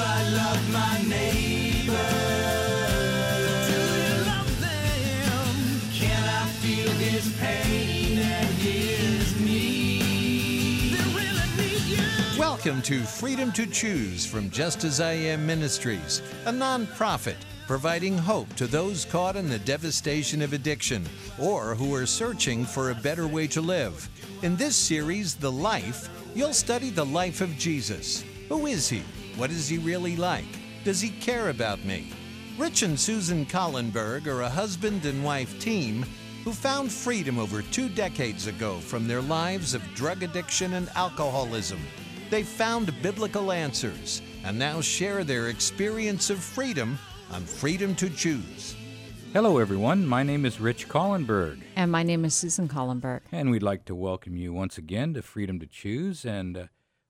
I love my neighbor? Do you love them? Can I feel his pain and his need? They really need you. Welcome to Freedom to Choose from Just As I Am Ministries, a nonprofit providing hope to those caught in the devastation of addiction or who are searching for a better way to live. In this series, The Life, you'll study the life of Jesus. Who is he? What is he really like? Does he care about me? Rich and Susan Collenberg are a husband and wife team who found freedom over two decades ago from their lives of drug addiction and alcoholism. They found biblical answers and now share their experience of freedom on Freedom to Choose. Hello, everyone. My name is Rich Collenberg, And my name is Susan Collenberg. and we'd like to welcome you once again to Freedom to Choose and uh,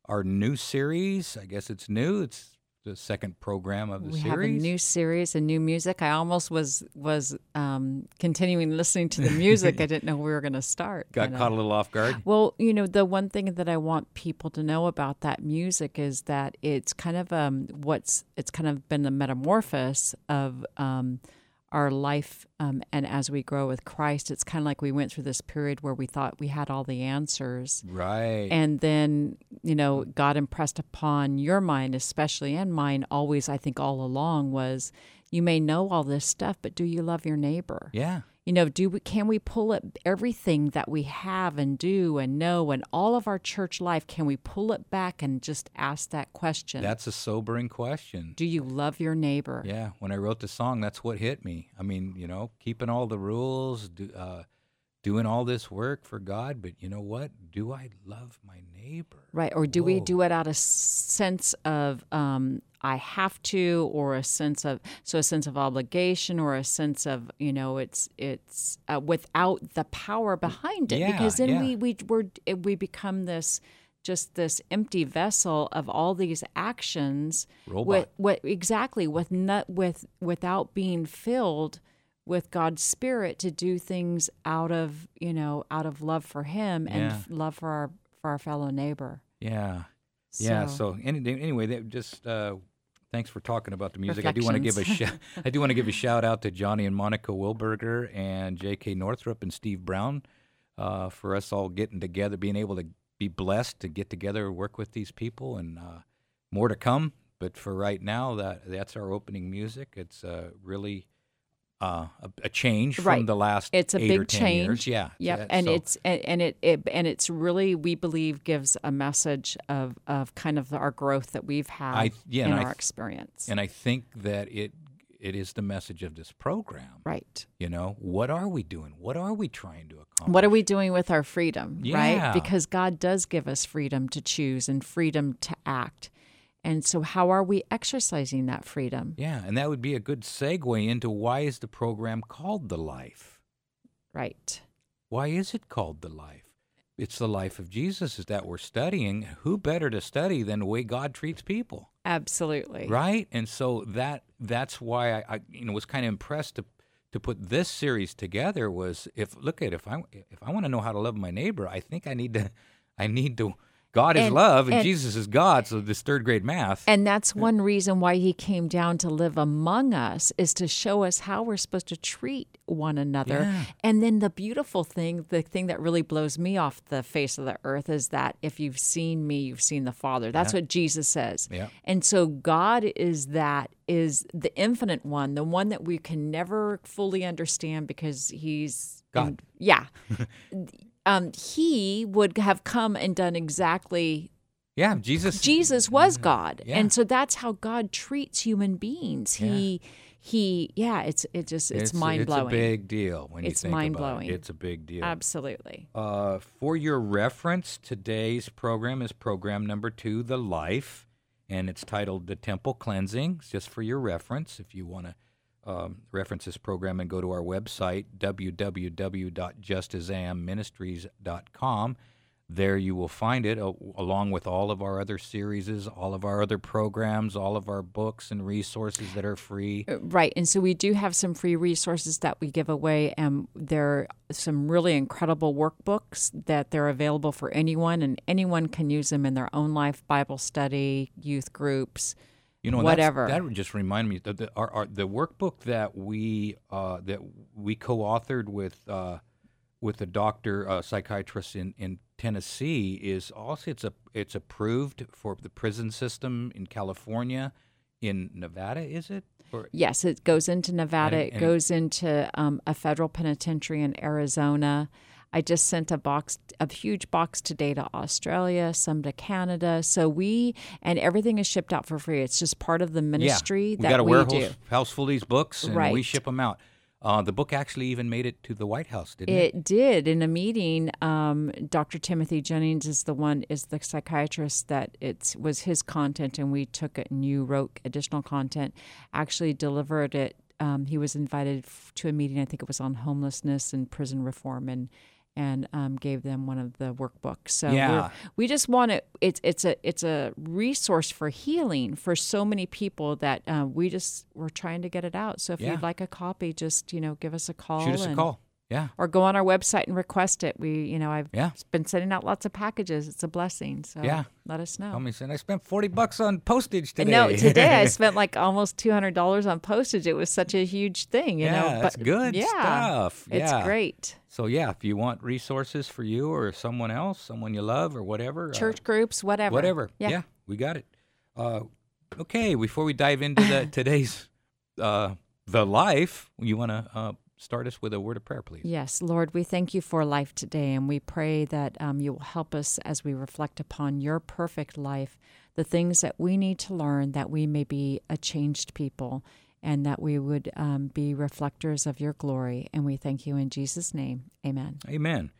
our new series. I guess it's new. It's the second program of the We series. have a new series and new music. I almost was was um, continuing listening to the music. I didn't know we were going to start. Got caught a little off guard. Well, you know, the one thing that I want people to know about that music is that it's kind of um what's it's kind of been the metamorphosis of um our life um, and as we grow with Christ, it's kind of like we went through this period where we thought we had all the answers. Right. And then, you know, God impressed upon your mind, especially and mine, always, I think, all along was you may know all this stuff, but do you love your neighbor? yeah. You know, do we, can we pull it everything that we have and do and know and all of our church life? Can we pull it back and just ask that question? That's a sobering question. do you love your neighbor? Yeah. When I wrote the song, that's what hit me. I mean, you know, keeping all the rules, do, uh, doing all this work for God, but you know what? Do I love my neighbor? Right. Or do we do it out of sense of um, I have to, or a sense of so a sense of obligation, or a sense of you know it's it's uh, without the power behind it, Yeah, because then yeah. we we we're, we become this just this empty vessel of all these actions. Robot. With, what exactly with not with without being filled with God's spirit to do things out of you know out of love for Him and f- love for our for our fellow neighbor. Yeah. Yeah. So, any, anyway, just uh, thanks for talking about the music. I do want to give a sh- I do want to give a shout out to Johnny and Monica Wilberger and J.K. Northrup and Steve Brown uh, for us all getting together, being able to be blessed to get together, work with these people, and uh, more to come. But for right now, that that's our opening music. It's uh, really uh, a, a change from Right. the last it's a eight big or 10 change. years. Yeah. Yep. and so- it's and, and it, it and it's really we believe gives a message of of kind of our growth that we've had I- yeah, in our th- experience. and I think that it it is the message of this program. right. You know, what are we doing? What are we trying to accomplish? What are we doing with our freedom, Yeah. right? Because God does give us freedom to choose and freedom to act. And so how are we exercising that freedom? Yeah, and that would be a good segue into why is the program called The Life? Right. Why is it called The Life? It's the life of Jesus that we're studying. Who better to study than the way God treats people? Absolutely. Right? And so that that's why I, I you know was kind of impressed to to put this series together was if look at if I if I want to know how to love my neighbor, I think I need to I need to God is And- love and, and- Jesus is God, so this third grade math. And that's one reason why he came down to live among us is to show us how we're supposed to treat one another. Yeah. And then the beautiful thing, the thing that really blows me off the face of the earth is that if you've seen me, you've seen the Father. That's what Jesus says. Yeah. And so God is that is the infinite one, the one that we can never fully understand because he's God. yeah. um, he would have come and done exactly yeah, Jesus Jesus was God, Yeah. and so that's how God treats human beings. He, he, yeah, it's it just it's, mind blowing. It's a big deal when It's you think mind-blowing. it. It's a big deal. Absolutely. Uh, for your reference, today's program is program number two, The Life, and it's titled The Temple Cleansing. It's just for your reference. If you want to um, reference this program and go to our website, www.justasIamministries.com, there you will find it, uh, along with all of our other series, all of our other programs, all of our books and resources that are free. Uh, Right, and so we do have some free resources that we give away, and there are some really incredible workbooks that they're available for anyone, and anyone can use them in their own life, Bible study, youth groups, You know, whatever. That would just remind me that the, our, our, the workbook that we uh, that we co-authored with uh, with a doctor uh, psychiatrist in, in Tennessee is also it's a it's approved for the prison system in California, in Nevada, is it? Or, yes, it goes into Nevada. And, and it goes into um, a federal penitentiary in Arizona. I just sent a box, a huge box today to Australia, some to Canada. So we and everything is shipped out for free. It's just part of the ministry yeah, we that got a we warehouse do. house full of these books, and right. we ship them out. Uh, the book actually even made it to the White House, didn't it? It did. In a meeting, um, Dr. Timothy Jennings is the one is the psychiatrist that it was his content, and we took it and you wrote additional content. Actually, delivered it. Um, he was invited to a meeting. I think it was on homelessness and prison reform, and and um, gave them one of the workbooks. So yeah. we just want to. It's it's a it's a resource for healing for so many people that uh, we just we're trying to get it out. So if yeah. you'd like a copy, just you know give us a call. Shoot us and, a call. Yeah. Or go on our website and request it. We, you know, I've yeah. been sending out lots of packages. It's a blessing. So yeah. let us know. Tell me, I spent 40 bucks on postage today. No, today I spent like almost $200 on postage. It was such a huge thing, you yeah, know. That's good yeah, stuff. It's yeah. great. So, yeah, if you want resources for you or someone else, someone you love or whatever. Church uh, groups, whatever. Whatever. Yeah. yeah we got it. Uh, okay, before we dive into the, today's uh, the life, you want to uh, start us with a word of prayer, please. Yes, Lord, we thank you for life today, and we pray that um, you will help us as we reflect upon your perfect life, the things that we need to learn that we may be a changed people and that we would um, be reflectors of your glory. And we thank you in Jesus' name. Amen. Amen.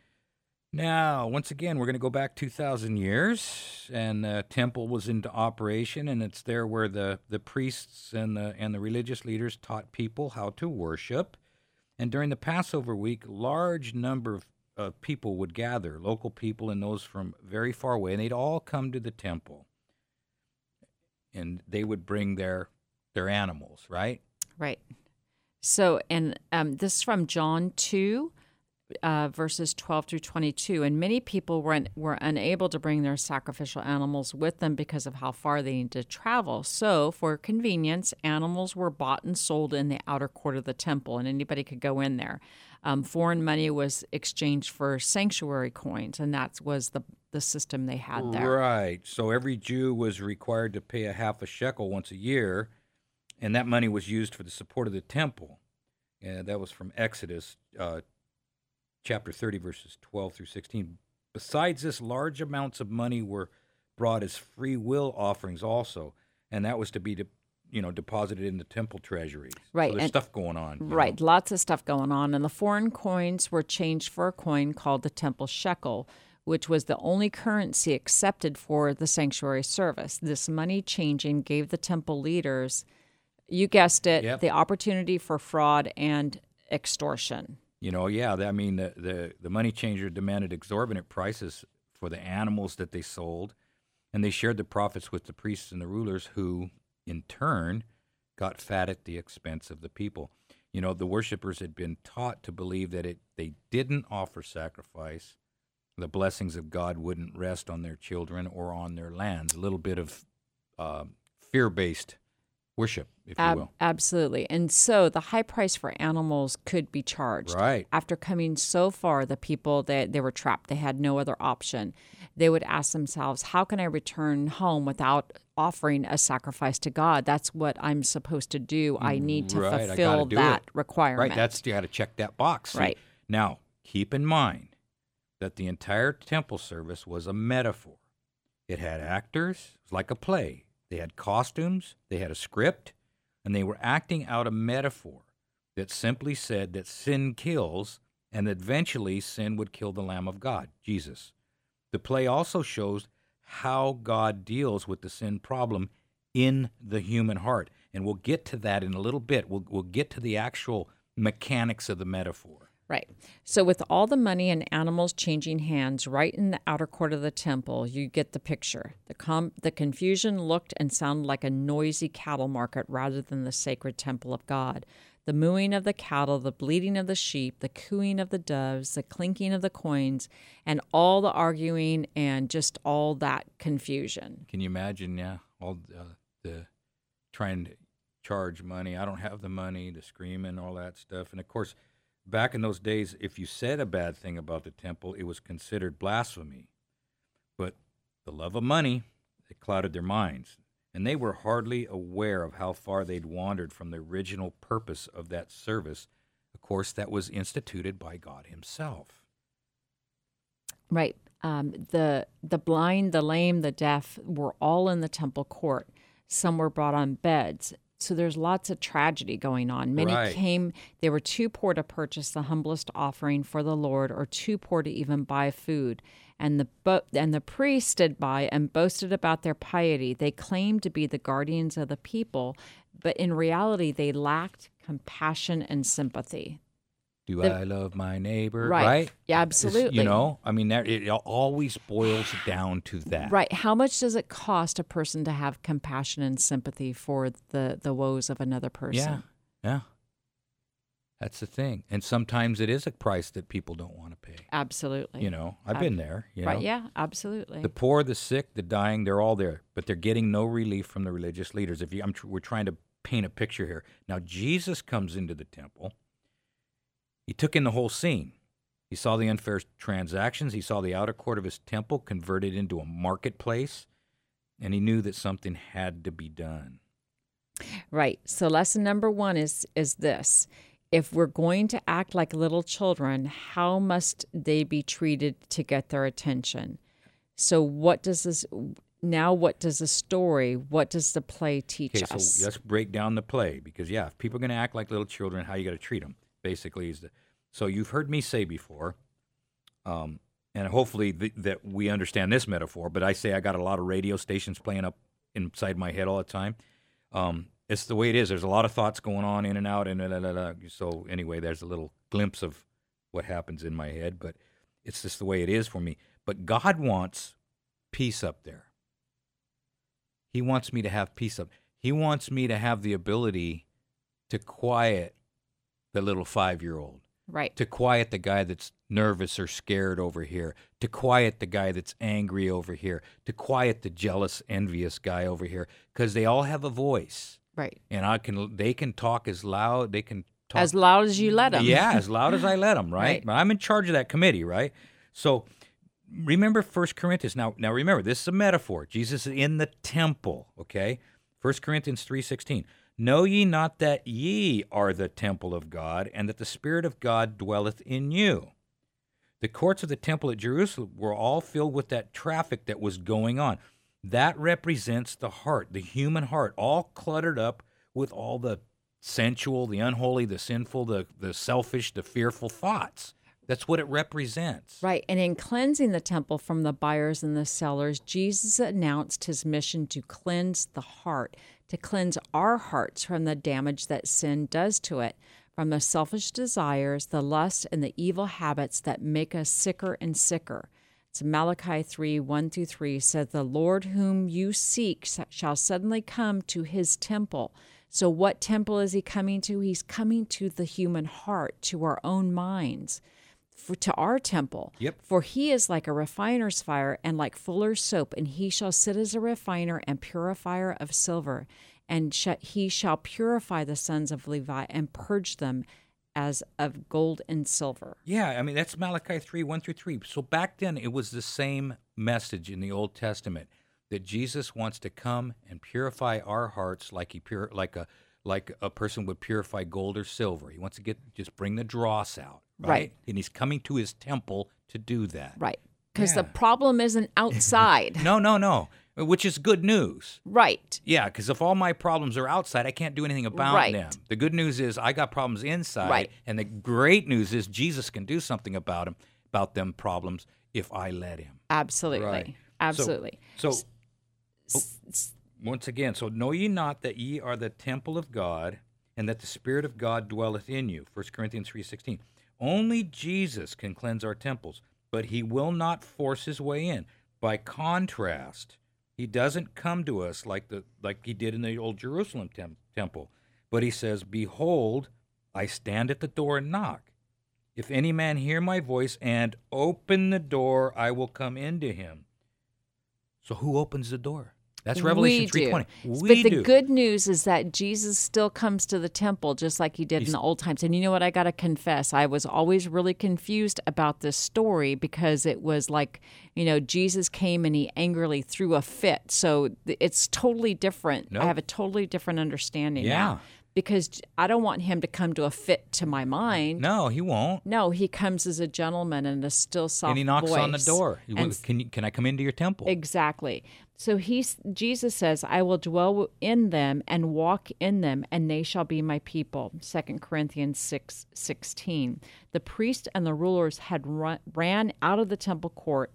Now, once again, we're going to go back 2,000 years, and the temple was into operation, and it's there where the, the priests and the, and the religious leaders taught people how to worship. And during the Passover week, large number of uh, people would gather, local people and those from very far away, and they'd all come to the temple. And they would bring their their animals, right? Right. So, and um, this is from John 2, uh, verses 12 through 22. And many people were, were unable to bring their sacrificial animals with them because of how far they needed to travel. So, for convenience, animals were bought and sold in the outer court of the temple, and anybody could go in there. Um, foreign money was exchanged for sanctuary coins, and that was the, the system they had there. Right. So, every Jew was required to pay a half a shekel once a year, and that money was used for the support of the temple. And that was from Exodus uh, chapter 30, verses 12 through 16. Besides this, large amounts of money were brought as free will offerings also, and that was to be, de- you know, deposited in the temple treasuries. Right. So there's and, stuff going on. Right. Know? Lots of stuff going on. And the foreign coins were changed for a coin called the temple shekel, which was the only currency accepted for the sanctuary service. This money changing gave the temple leaders, you guessed it, yep. the opportunity for fraud and extortion. You know, yeah. I mean, the, the, the money changer demanded exorbitant prices for the animals that they sold, and they shared the profits with the priests and the rulers, who, in turn, got fat at the expense of the people. You know, the worshippers had been taught to believe that it they didn't offer sacrifice, the blessings of God wouldn't rest on their children or on their lands. A little bit of uh, fear-based worship, if Ab- you will. Absolutely. And so the high price for animals could be charged. Right. After coming so far, the people that they were trapped, they had no other option. They would ask themselves, how can I return home without offering a sacrifice to God? That's what I'm supposed to do. I mm, need to Right, fulfill that it. requirement. Right, that's you got to check that box. Right. Now, keep in mind that the entire temple service was a metaphor. It had actors, it was like a play. They had costumes, they had a script, and they were acting out a metaphor that simply said that sin kills and that eventually sin would kill the Lamb of God, Jesus. The play also shows how God deals with the sin problem in the human heart. And we'll get to that in a little bit. We'll, we'll get to the actual mechanics of the metaphor. Right. So, with all the money and animals changing hands right in the outer court of the temple, you get the picture. The, com- the confusion looked and sounded like a noisy cattle market rather than the sacred temple of God. The mooing of the cattle, the bleating of the sheep, the cooing of the doves, the clinking of the coins, and all the arguing and just all that confusion. Can you imagine? Yeah, all uh, the trying to charge money. I don't have the money, the screaming, all that stuff. And of course, back in those days, if you said a bad thing about the temple, it was considered blasphemy. But the love of money, it clouded their minds. And they were hardly aware of how far they'd wandered from the original purpose of that service, of course, that was instituted by God Himself. Right. Um, the the blind, the lame, the deaf were all in the temple court. Some were brought on beds. So there's lots of tragedy going on. Many Right. came, they were too poor to purchase the humblest offering for the Lord or too poor to even buy food. And the bo- and the priests stood by and boasted about their piety. They claimed to be the guardians of the people, but in reality they lacked compassion and sympathy. Do The- I love my neighbor? Right. Right. Yeah, It's- absolutely. You know, I mean, that, it always boils down to that. Right. How much does it cost a person to have compassion and sympathy for the the woes of another person? Yeah. Yeah. That's the thing. And sometimes it is a price that people don't want to pay. Absolutely. You know, I've been there. You right. know? Yeah. Absolutely. The poor, the sick, the dying, they're all there, but they're getting no relief from the religious leaders. If you, I'm, we're trying to paint a picture here. Now, Jesus comes into the temple. He took in the whole scene. He saw the unfair transactions. He saw the outer court of his temple converted into a marketplace, and he knew that something had to be done. Right. So lesson number one is is this. If we're going to act like little children, how must they be treated to get their attention? So what does this now what does the story, what does the play teach Okay, us? so let's break down the play because yeah, if people are going to act like little children, how you got to treat them basically is the. So you've heard me say before, um, and hopefully th- that we understand this metaphor. But I say I got a lot of radio stations playing up inside my head all the time. Um, it's the way it is. There's a lot of thoughts going on in and out, and da, da, da. so anyway, there's a little glimpse of what happens in my head, but it's just the way it is for me. But God wants peace up there. He wants me to have peace up. He wants me to have the ability to quiet the little five year old, right. to quiet the guy that's nervous or scared over here, to quiet the guy that's angry over here, to quiet the jealous, envious guy over here, because they all have a voice, Right. and I can they can talk as loud they can talk As loud as you let them. yeah, as loud as I let them, right? Right. But I'm in charge of that committee, right? So remember First Corinthians. Now, now remember, this is a metaphor. Jesus is in the temple, okay? First Corinthians 3.16. Know ye not that ye are the temple of God, and that the Spirit of God dwelleth in you? The courts of the temple at Jerusalem were all filled with that traffic that was going on. That represents the heart, the human heart, all cluttered up with all the sensual, the unholy, the sinful, the, the selfish, the fearful thoughts. That's what it represents. Right. And in cleansing the temple from the buyers and the sellers, Jesus announced his mission to cleanse the heart, to cleanse our hearts from the damage that sin does to it, from the selfish desires, the lust, and the evil habits that make us sicker and sicker. It's Malachi 3 1 through 3 says, The Lord whom you seek shall suddenly come to his temple. So, what temple is he coming to? He's coming to the human heart, to our own minds for, to our temple. Yep. For he is like a refiner's fire and like fuller's soap, and he shall sit as a refiner and purifier of silver. And sh- he shall purify the sons of Levi and purge them as of gold and silver. Yeah, I mean, that's Malachi 3 1 through 3. So back then, it was the same message in the Old Testament that Jesus wants to come and purify our hearts like he pure like a like a person would purify gold or silver. He wants to get just bring the dross out, right? Right. And he's coming to his temple to do that. Right. Because the problem isn't outside. No, no, no. Which is good news. right. Yeah, because if all my problems are outside, I can't do anything about Right. them. The good news is I got problems inside, Right. and the great news is Jesus can do something about them, about them problems if I let Him. Absolutely. Right. So- Absolutely. So, oh, once again, so know ye not that ye are the temple of God, and that the Spirit of God dwelleth in you. 1 Corinthians three sixteen. Only Jesus can cleanse our temples, but He will not force His way in. By contrast, He doesn't come to us like the like He did in the old Jerusalem tem- temple, but He says, "Behold, I stand at the door and knock. If any man hear my voice and open the door, I will come into him." So who opens the door? That's Revelation three twenty. but the do. good news is that Jesus still comes to the temple just like he did in the old times. And you know what? I got to confess, I was always really confused about this story because it was like, you know, Jesus came and he angrily threw a fit. So it's totally different. No. I have a totally different understanding Yeah. now because I don't want him to come to a fit to my mind. No, he won't. No, he comes as a gentleman and a still soft and he knocks on the door. He And can you, can I come into your temple? Exactly. So he's Jesus says, "I will dwell in them and walk in them, and they shall be my people." Second Corinthians six sixteen. The priests and the rulers had run, ran out of the temple court,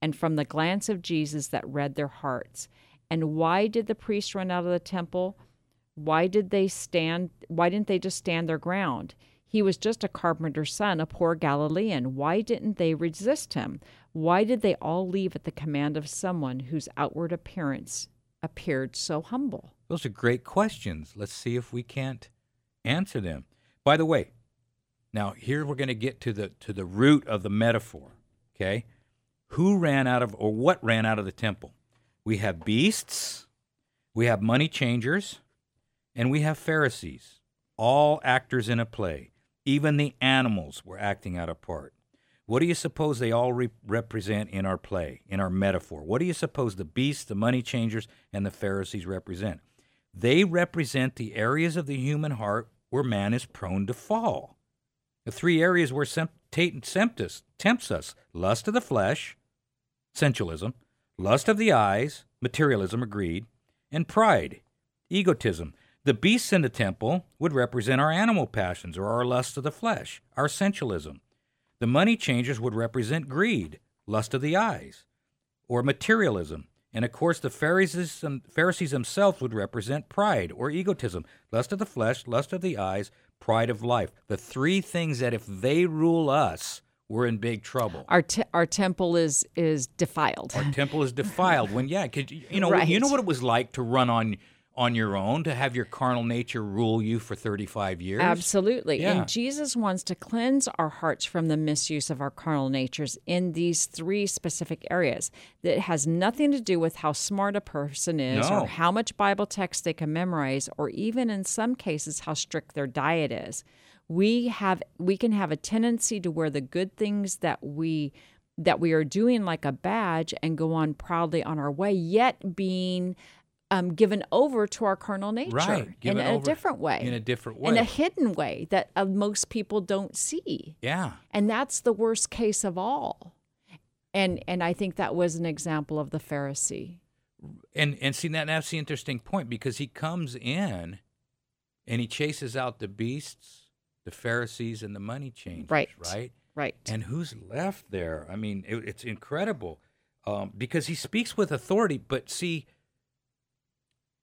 and from the glance of Jesus that read their hearts. And why did the priests run out of the temple? Why did they stand? Why didn't they just stand their ground? He was just a carpenter's son, a poor Galilean. Why didn't they resist him? Why did they all leave at the command of someone whose outward appearance appeared so humble? Those are great questions. Let's see if we can't answer them. By the way, now here we're going to get to the to the root of the metaphor. Okay, who ran out of or what ran out of the temple? We have beasts, we have money changers, and we have Pharisees. All actors in a play. Even the animals were acting out a part. What do you suppose they all re- represent in our play, in our metaphor? What do you suppose the beasts, the money changers, and the Pharisees represent? They represent the areas of the human heart where man is prone to fall. The three areas where sem- Satan tempt us, tempts us lust of the flesh, sensualism, lust of the eyes, materialism or greed, and pride, egotism. The beasts in the temple would represent our animal passions or our lust of the flesh, our sensualism. The money changers would represent greed, lust of the eyes, or materialism. And of course, the Pharisees, Pharisees themselves would represent pride or egotism, lust of the flesh, lust of the eyes, pride of life. The three things that if they rule us, we're in big trouble. Our te- our temple is is defiled. Our temple is defiled. When yeah, you know you know what it was like to run on on your own, to have your carnal nature rule you for thirty five years. Absolutely. Yeah. And Jesus wants to cleanse our hearts from the misuse of our carnal natures in these three specific areas. That has nothing to do with how smart a person is No. or how much Bible text they can memorize or even in some cases how strict their diet is. We have we can have a tendency to wear the good things that we that we are doing like a badge and go on proudly on our way, yet being um, given over to our carnal nature Right, in a over different way in a different way. in a hidden way that uh, most people don't see yeah. and that's the worst case of all and and i think that was an example of the pharisee and and see that that's the interesting point because he comes in and he chases out the beasts, the Pharisees, and the money changers. Right. Right. right And who's left there? I mean, it, it's incredible um, because he speaks with authority. But see,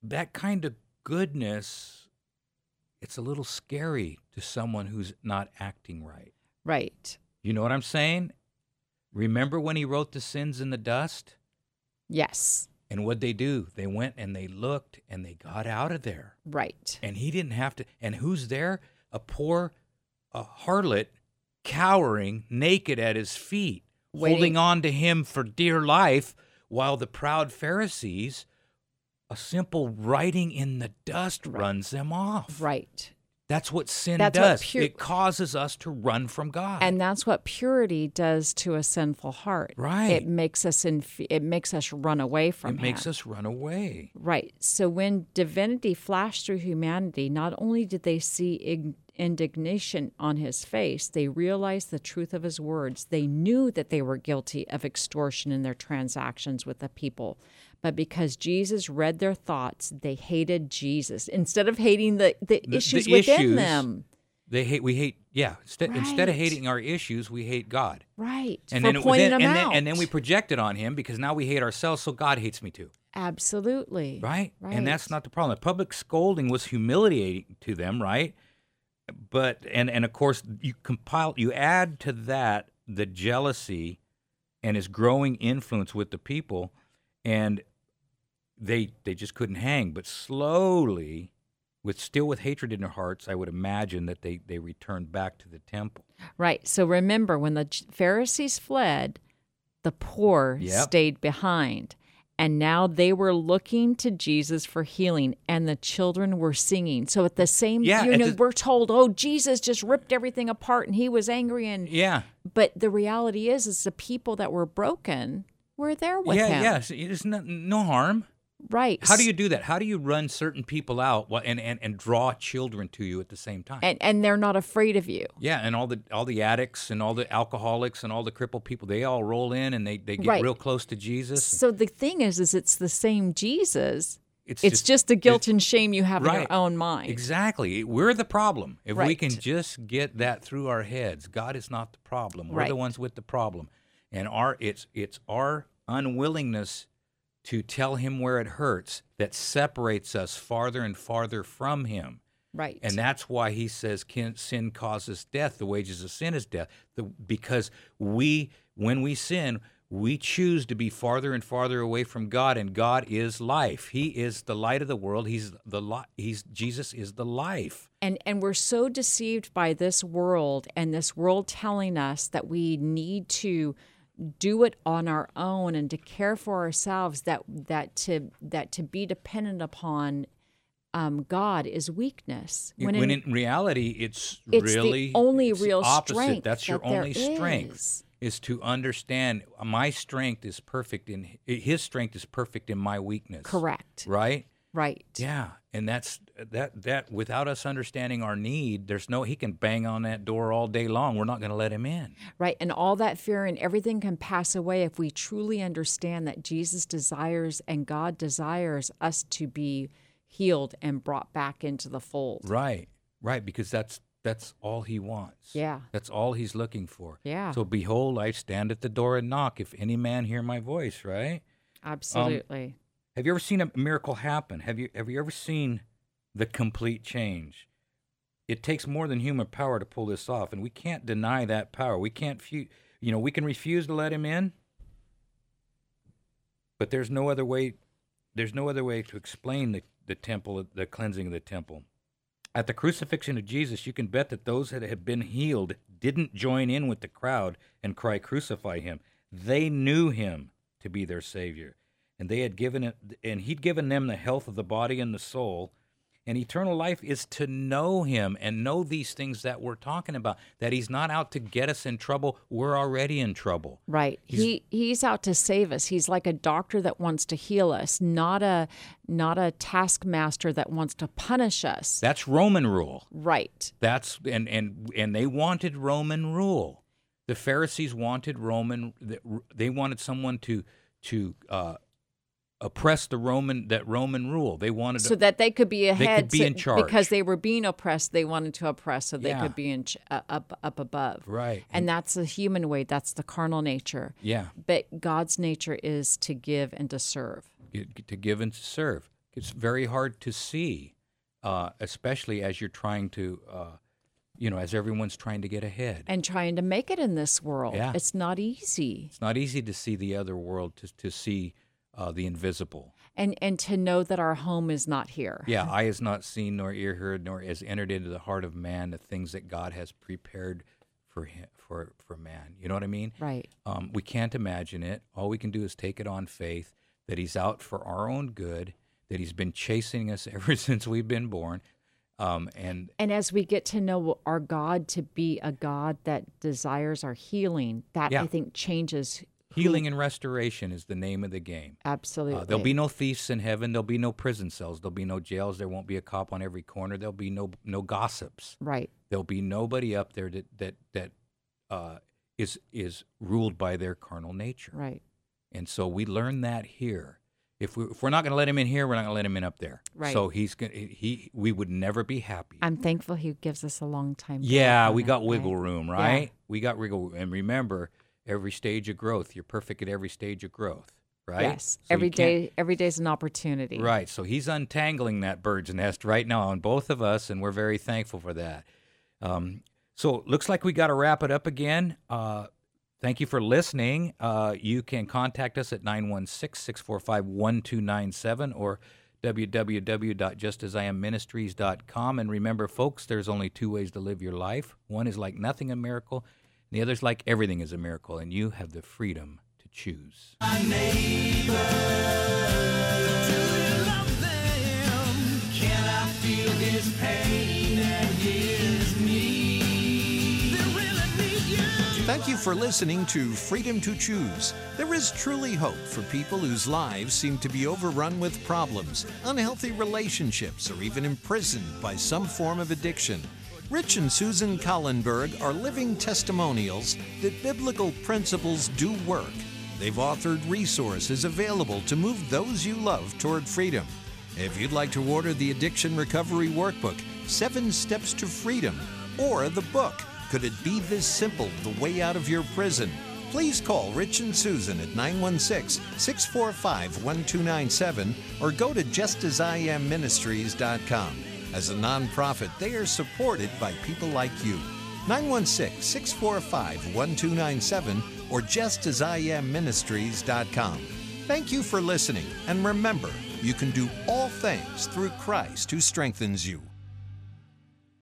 that kind of goodness, it's a little scary to someone who's not acting right. right You know what I'm saying? Remember when he wrote the sins in the dust? yes And what they do? They went and they looked and they got out of there. right And he didn't have to. And who's there? A poor a harlot cowering naked at his feet, Waiting- holding on to him for dear life, while the proud Pharisees, a simple writing in the dust runs them off. right That's what sin That's what does. pure- it causes us to run from God. and that's what purity does to a sinful heart Right. it makes us in it makes us run away from it makes us run away. Right. So when divinity flashed through humanity, not only did they see ig- indignation on his face, they realized the truth of his words. They knew that they were guilty of extortion in their transactions with the people. But because Jesus read their thoughts, they hated Jesus instead of hating the, the, The- issues the within issues, them. They hate. We hate. Yeah. Instead, instead of hating our issues, we hate God. Right. And for then, it- pointing then, them and, then, and then we project it on Him because now we hate ourselves, so God hates me too. Absolutely. Right? Right. And that's not the problem. The public scolding was humiliating to them, right? But and and of course you compile you add to that the jealousy and his growing influence with the people and they they just couldn't hang. But slowly, with still with hatred in their hearts, I would imagine that they, they returned back to the temple. Right. So remember, when the Pharisees fled, the poor Yep. stayed behind. and now they were looking to Jesus for healing, and the children were singing. So at the same, Yeah, you know, the- we're told, "Oh, Jesus just ripped everything apart, and he was angry." And Yeah. but the reality is, is the people that were broken were there with yeah, him. yeah. There's no, no harm. Right. How do you do that? How do you run certain people out and, and, and draw children to you at the same time? And and they're not afraid of you. yeah, and all the all the addicts and all the alcoholics and all the crippled people, they all roll in and they, they get Right. real close to Jesus. So the thing is, is it's the same Jesus. It's It's, just- just, the guilt and shame you have in your own mind. Exactly. We're the problem. If we can just get that through our heads, God is not the problem. We're the ones with the problem. And our it's it's our unwillingness to tell him where it hurts that separates us farther and farther from him. Right. And that's why he says sin causes death. The wages of sin is death. The, because we, when we sin, we choose to be farther and farther away from God, and God is life. He is the light of the world. He's the li- He's Jesus is the life. and and we're so deceived by this world and this world telling us that we need to do it on our own and to care for ourselves that that to that to be dependent upon um, God is weakness. When, in, reality, it's, it's really the only real opposite. strength That's your that only strength is. is to understand my strength is perfect in His strength is perfect in my weakness. correct, Right. right? Yeah, and that's that that without us understanding our need, there's no he can bang on that door all day long. We're not going to let him in. Right. And all that fear and everything can pass away if we truly understand that Jesus desires and God desires us to be healed and brought back into the fold. Right. Right, because that's that's all he wants. Yeah. That's all he's looking for. Yeah. So behold, I stand at the door and knock if any man hear my voice, right? Um, Absolutely. Have you ever seen a miracle happen? Have you have you ever seen the complete change? It takes more than human power to pull this off, and we can't deny that power. We can't, fu- you know, we can refuse to let him in, but there's no other way. There's no other way to explain the, the temple, the cleansing of the temple. At the crucifixion of Jesus, you can bet that those that had been healed didn't join in with the crowd and cry, "Crucify him!" They knew him to be their savior and they had given it and he'd given them the health of the body and the soul and eternal life is to know him and know these things that we're talking about that he's not out to get us in trouble we're already in trouble Right. he he's out to save us. He's like a doctor that wants to heal us, not a not a taskmaster that wants to punish us. that's roman rule right. that's and and and they wanted roman rule the pharisees wanted roman they wanted someone to to uh oppress the roman that roman rule they wanted to. So that they could be ahead They could be in charge. because they were being oppressed. They wanted to oppress so they Yeah. could be in ch- uh, up up above. right And that's the human way. That's the carnal nature. yeah But God's nature is to give and to serve. To give and to serve. It's very hard to see, uh, especially as you're trying to, uh, you know, as everyone's trying to get ahead. and trying to make it in this world. Yeah. It's not easy. it's not easy to see the other world, to, to see uh, the invisible. And and to know that our home is not here. Yeah, eye has not seen, nor ear heard, nor has entered into the heart of man the things that God has prepared for him, for for man. You know what I mean? Right. Um, we can't imagine it. All we can do is take it on faith that He's out for our own good, that He's been chasing us ever since we've been born. Um, and And as we get to know our God to be a God that desires our healing, that Yeah. I think changes healing and restoration is the name of the game. absolutely. Uh, there'll be no thieves in heaven. There'll be no prison cells. There'll be no jails. There won't be a cop on every corner. There'll be no no gossips. right. There'll be nobody up there that that that uh, is is ruled by their carnal nature. Right. And so we learn that here. If we if we're not going to let him in here, we're not going to let him in up there. Right. So he's going he we would never be happy. I'm thankful he gives us a long time. yeah, we got wiggle room, right? We got wiggle room. And remember, every stage of growth, you're perfect at every stage of growth, right? Yes. So every day every day's an opportunity. Right. So he's untangling that bird's nest right now on both of us, and we're very thankful for that. Um, so looks like we got to wrap it up again. Uh, thank you for listening. Uh, you can contact us at 916 645 1297 or www.justasiamministries.com. And remember, folks, there's only two ways to live your life one is like nothing a miracle, and the others like everything is a miracle, and you have the freedom to to choose. Thank you for listening to Freedom to Choose. There is truly hope for people whose lives seem to be overrun with problems, unhealthy relationships, or even imprisoned by some form of addiction. Rich and Susan Collenberg are living testimonials that biblical principles do work. They've authored resources available to move those you love toward freedom. If you'd like to order the Addiction Recovery Workbook, Seven Steps to Freedom, or the book, Could It Be This Simple The Way Out of Your Prison? Please call Rich and Susan at 916 645 1297 or go to justasIamministries.com. As a nonprofit, they are supported by people like you. 916 645 1297 or justasIamministries.com. Thank you for listening, and remember, you can do all things through Christ who strengthens you.